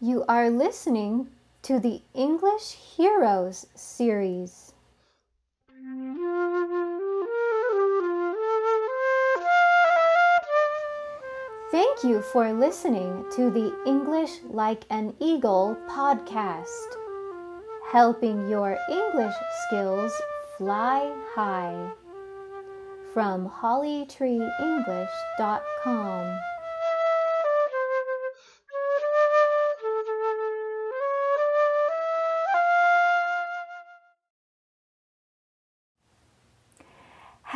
You are listening to the English Heroes series. Thank you for listening to the English Like an Eagle podcast, helping your English skills fly high. From hollytreeenglish.com.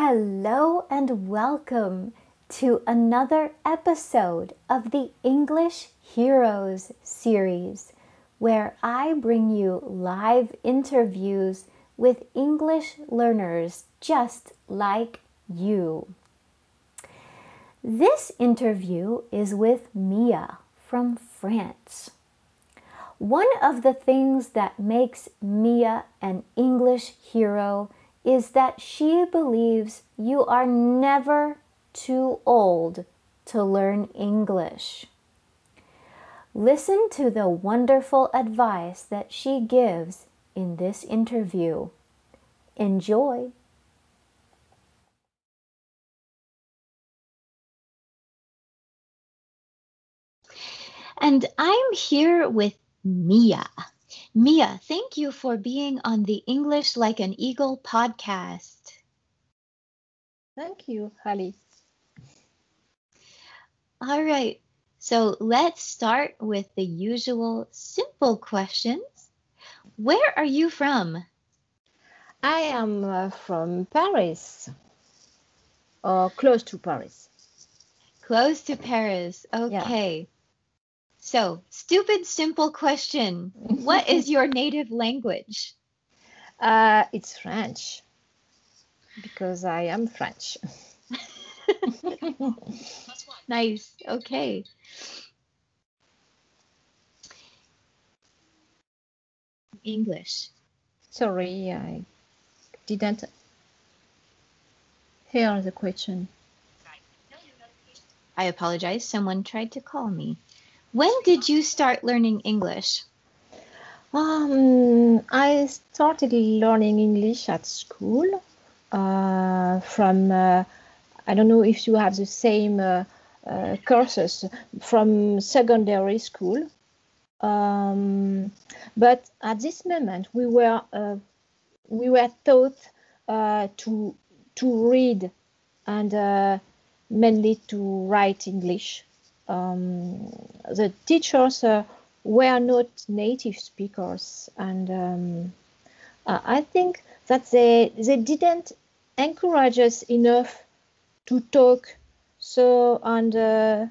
Hello and welcome to another episode of the English Heroes series, where I bring you live interviews with English learners just like you. This interview is with Mia from France. One of the things that makes Mia an English hero is that she believes you are never too old to learn English. Listen to the wonderful advice that she gives in this interview. Enjoy. And I'm here with Mia. Mia, thank you for being on the English Like an Eagle podcast. Thank you, Holly. All right. So let's start with the usual simple questions. Where are you from? I am uh, from Paris, or close to Paris. Close to Paris. Okay. Yeah. So, stupid simple question. what is your native language? Uh, it's French because I am French. nice. Okay. English. Sorry, I didn't hear the question. I apologize. Someone tried to call me. When did you start learning English? Um, I started learning English at school uh, from, uh, I don't know if you have the same uh, uh courses from secondary school. Um, but at this moment, we were uh, we were taught uh, to to read and mainly to write English um, the teachers uh, were not native speakers, and um, I think that they they didn't encourage us enough to talk. So and uh,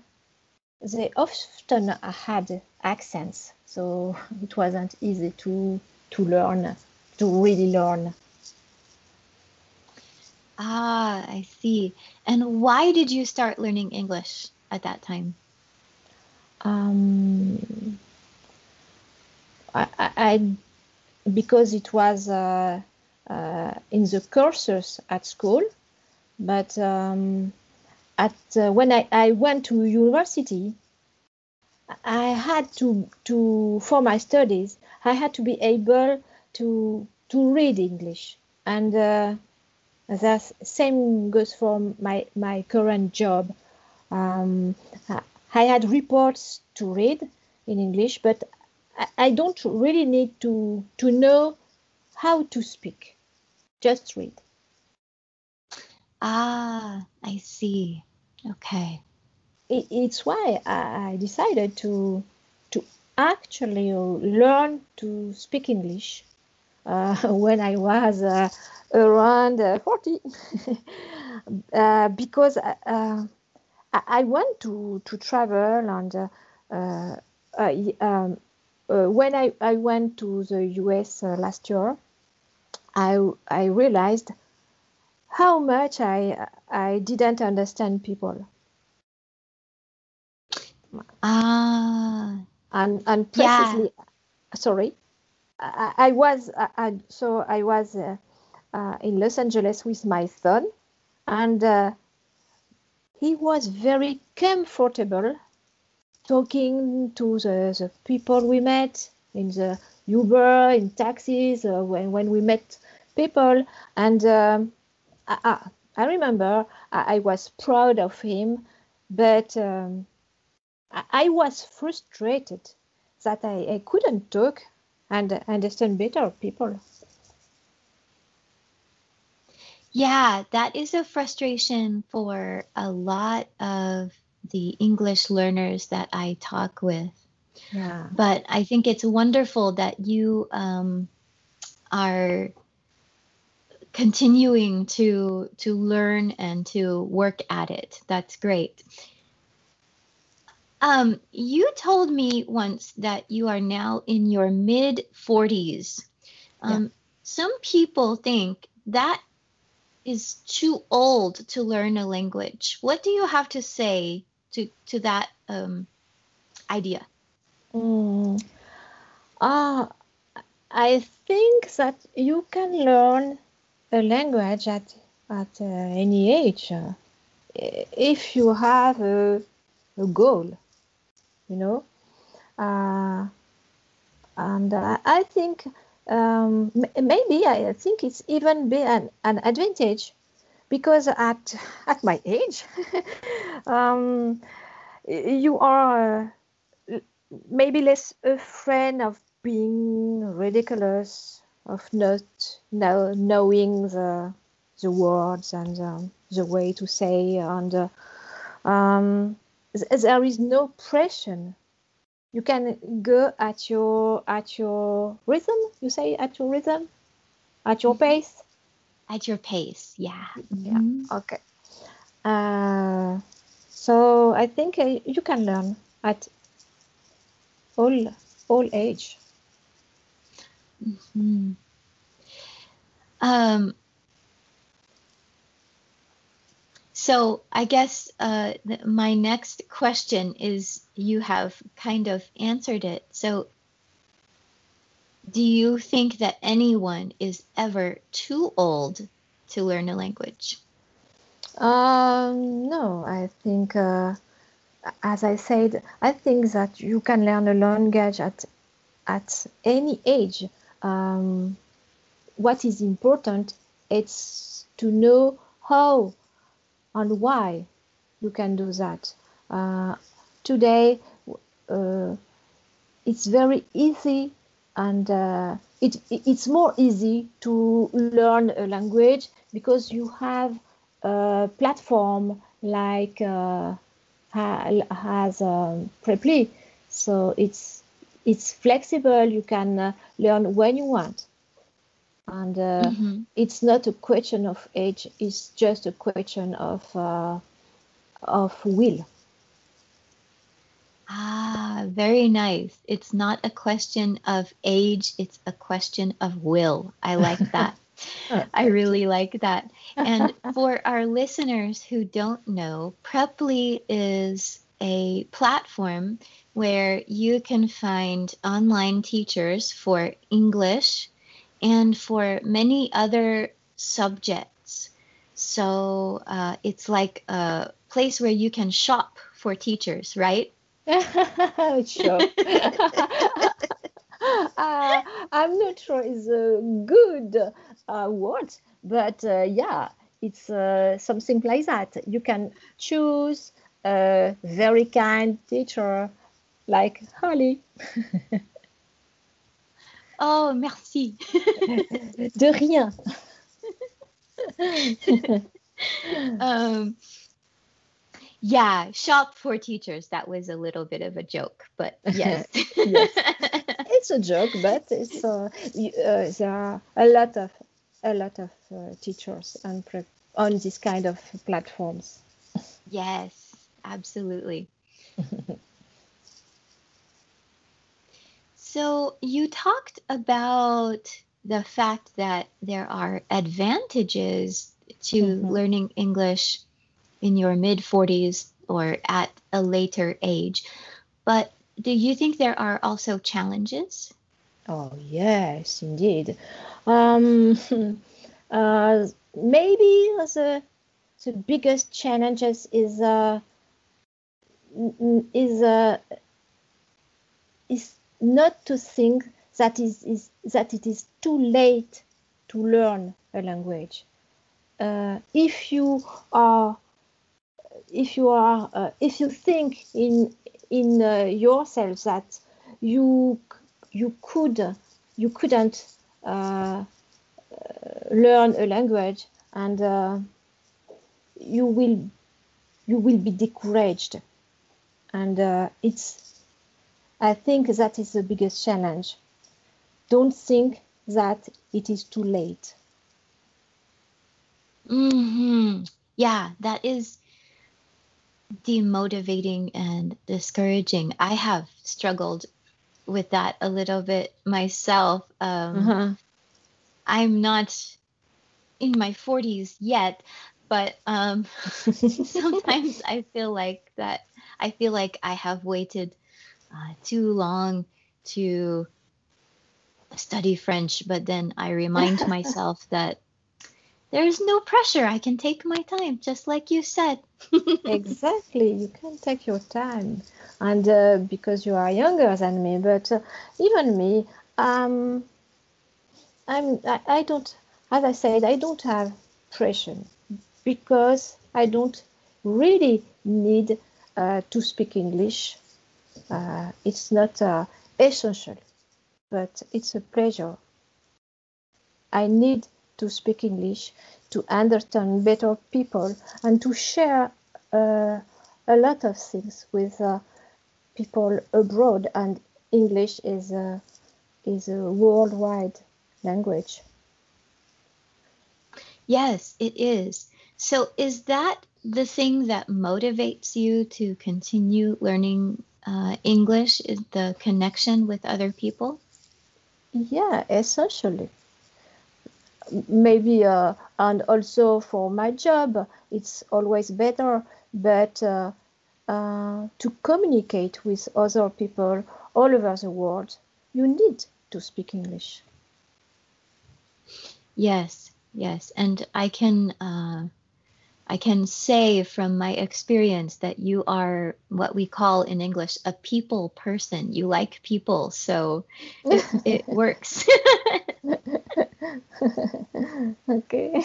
they often had accents, so it wasn't easy to to learn, to really learn. Ah, I see. And why did you start learning English at that time? Um, I, I, because it was uh, uh, in the courses at school, but um, at uh, when I, I went to university, I had to to for my studies I had to be able to to read English, and uh, the same goes for my my current job. Um, I had reports to read in English, but I don't really need to to know how to speak. Just read. Ah, I see. Okay. It, it's why I decided to to actually learn to speak English uh, when I was uh, around uh, 40 uh, because uh, I, I want to to travel and uh, uh, uh um, uh, when I, I went to the US last year, I I realized how much I I didn't understand people. Ah, and and precisely, yeah. sorry, I, I was I, so I was uh, uh, in Los Angeles with my son, and uh, he was very comfortable talking to the, the people we met in the Uber, in taxis, uh, when, when we met people. And um, I, I, remember I, I, was proud of him, but um, I, I, was frustrated that I couldn't talk and understand better people. Yeah, that is a frustration for a lot of the English learners that I talk with. Yeah. But I think it's wonderful that you um, are continuing to to learn and to work at it. That's great. Um, you told me once that you are now in your mid 40s. Um, yeah. Some people think that is too old to learn a language. What do you have to say to to that um, idea? Mm. Uh, I think that you can learn a language at at uh, any age uh, if you have a, a goal, you know. Uh, and I think um, maybe I think it's even be an, an advantage because at at my age um, you are maybe less afraid of being ridiculous of not know, knowing the the words and um, the way to say and uh, um, there is no pressure you can go at your at your rhythm you say at your rhythm at your mm-hmm. pace at your pace yeah yeah mm-hmm. okay uh, so i think uh, you can learn at all all age mm-hmm. um So I guess uh, th- my next question is you have kind of answered it. So do you think that anyone is ever too old to learn a language? Um, no, I think, uh, as I said, I think that you can learn a language at at any age. Um, what is important it's to know how and why you can do that. Uh, today, uh, it's very easy and uh, it, it's more easy to learn a language because you have a platform like uh, has um, Preply. So it's it's flexible. You can uh, learn when you want and uh, mm-hmm. it's not a question of age it's just a question of uh, of will. Ah very nice. It's not a question of age it's a question of will. I like that. I really like that. And for our listeners who don't know preply is a platform where you can find online teachers for english and for many other subjects. So uh, it's like a place where you can shop for teachers, right? sure. uh, I'm not sure it's a good uh, word, but uh, yeah, it's uh, something like that. You can choose a very kind teacher like Holly. Oh, merci. De rien. um, yeah, shop for teachers. That was a little bit of a joke, but yes. yes. It's a joke, but it's uh, uh, there are a lot of a lot of uh, teachers on on this kind of platforms. Yes, absolutely. So you talked about the fact that there are advantages to mm-hmm. learning English in your mid 40s or at a later age. But do you think there are also challenges? Oh, yes, indeed. Um, uh, maybe the, the biggest challenges is uh, is uh, is not to think that is, is that it is too late to learn a language. Uh, if you are if you are uh, if you think in in uh, yourself that you you could you couldn't uh, learn a language and uh, you will you will be discouraged and uh, it's i think that is the biggest challenge. Don't think that it is too late. Hmm yeah that is demotivating and discouraging. I have struggled with that a little bit myself. Um, uh-huh. i'm not in my 40s yet but um, sometimes I feel like that I feel like I have waited uh, too long to study French, but then I remind myself that there's no pressure. I can take my time, just like you said. exactly, you can take your time, and uh, because you are younger than me, but uh, even me, um, I'm I, I don't, as I said, I don't have pressure because I don't really need uh, to speak English. Uh, it's not uh, essential, but it's a pleasure. I need to speak English to understand better people and to share uh, a lot of things with uh, people abroad. And English is a, is a worldwide language. Yes, it is. So, is that the thing that motivates you to continue learning uh, English? Is the connection with other people? Yeah, essentially. Maybe, uh, and also for my job, it's always better, but uh, uh, to communicate with other people all over the world, you need to speak English. Yes, yes, and I can uh, I can say from my experience that you are what we call in English a people person. You like people, so it, it works. okay.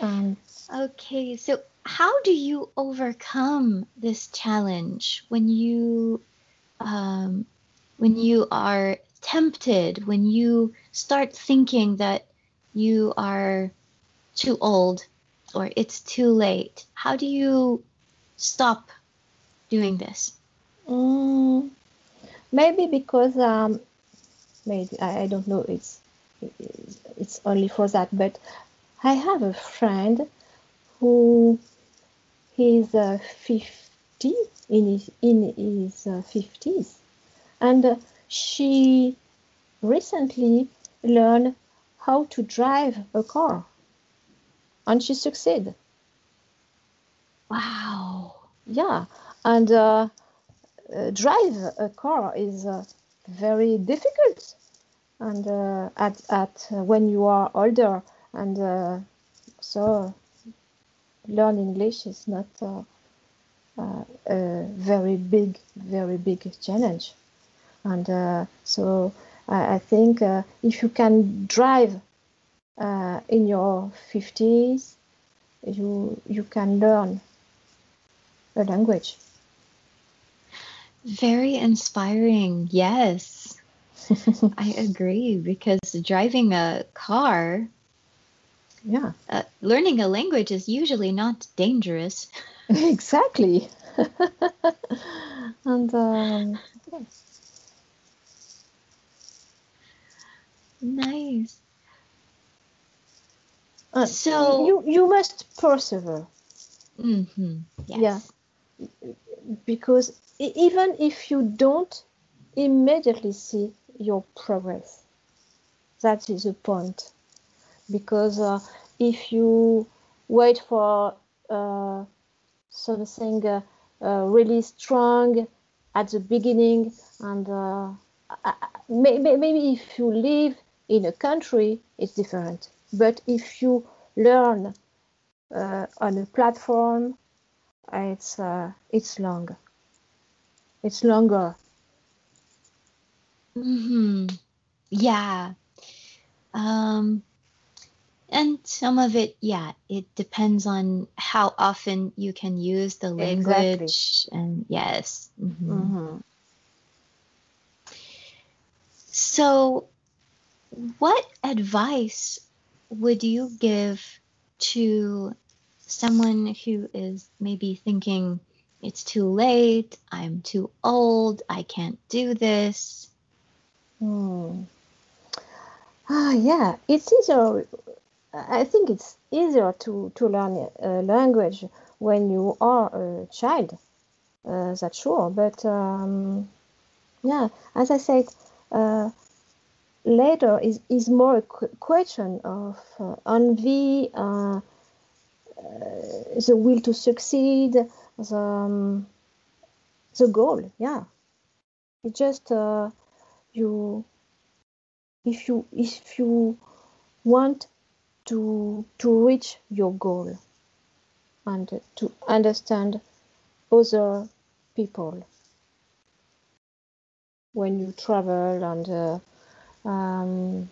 Um, okay, so how do you overcome this challenge when you um, when you are tempted, when you start thinking that you are too old or it's too late? How do you stop doing this? Mm, maybe because um, maybe I, I don't know. It's it's only for that, but I have a friend who is uh, 50 in his in his uh, 50s, and uh, she recently learned how to drive a car. And she succeeded wow. Yeah. And uh, uh, drive a car is uh, very difficult. And uh, at, at uh, when you are older and uh, so learn english is not a very big very big challenge. And so I, I think uh, if you can drive uh, in your 50s, you you can learn a language. Very inspiring. Yes. I agree because driving a car, yeah, uh, learning a language is usually not dangerous. exactly. and um, Nice. Uh, so you you must persevere. Mm-hmm. Yes. Yeah. Because even if you don't immediately see your progress, that is the point. Because uh, if you wait for uh, something uh, uh really strong at the beginning and uh, maybe, maybe if you live in a country, it's different. But if you learn uh, on a platform it's uh, it's long. It's longer. Hmm. Yeah. Um. And some of it, yeah, it depends on how often you can use the language. Exactly. And yes. mhm. hmm So, what advice would you give to someone who is maybe thinking it's too late, I'm too old, I can't do this? Hmm. Ah, yeah, it's easier. I think it's easier to, to learn a language when you are a child. Uh, that's sure. But um, yeah, as I said, uh, later is, is more a qu- question of uh, envy, uh, uh, the will to succeed, the, um, the goal. Yeah, it's just uh, you if you if you want to to reach your goal and to understand other people when you travel and uh, um,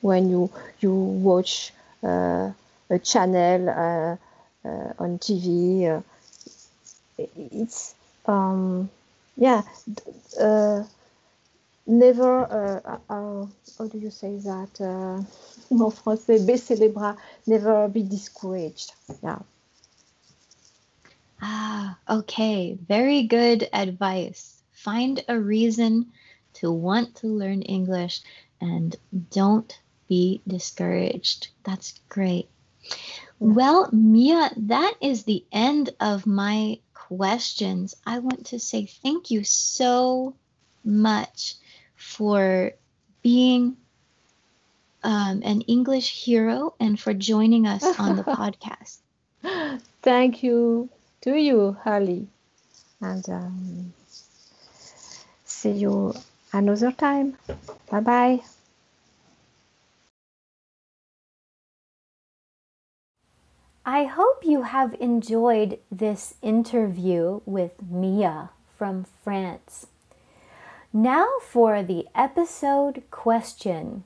when you you watch uh, a channel uh, uh, on TV uh, it's um, yeah uh, never how do you say that en français baisser les bras never be discouraged yeah Ah, okay. Very good advice. Find a reason to want to learn English and don't be discouraged. That's great. Well, Mia, that is the end of my questions. I want to say thank you so much for being um, an English hero and for joining us on the podcast. thank you to you Holly and um, see you another time bye bye I hope you have enjoyed this interview with Mia from France. Now for the episode question.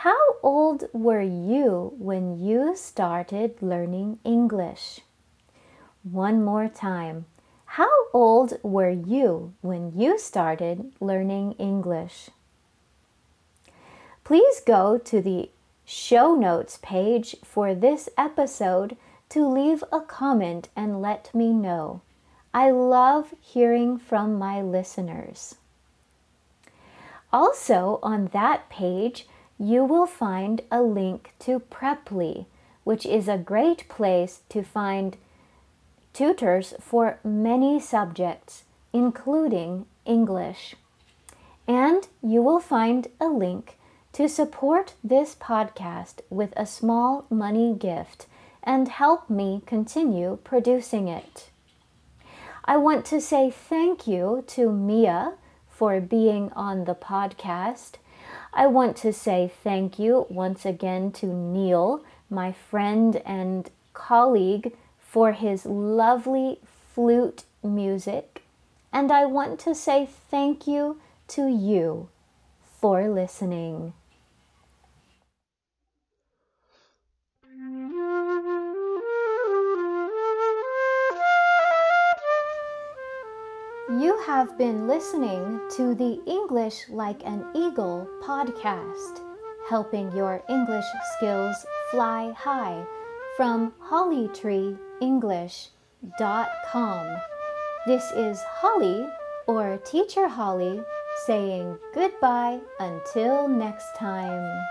How old were you when you started learning English? One more time. How old were you when you started learning English? Please go to the show notes page for this episode to leave a comment and let me know. I love hearing from my listeners. Also, on that page, you will find a link to Preply, which is a great place to find tutors for many subjects, including English. And you will find a link to support this podcast with a small money gift and help me continue producing it. I want to say thank you to Mia for being on the podcast. I want to say thank you once again to Neil, my friend and colleague, for his lovely flute music. And I want to say thank you to you for listening. You have been listening to the English Like an Eagle podcast, helping your English skills fly high from hollytreeenglish.com. This is Holly or Teacher Holly saying goodbye until next time.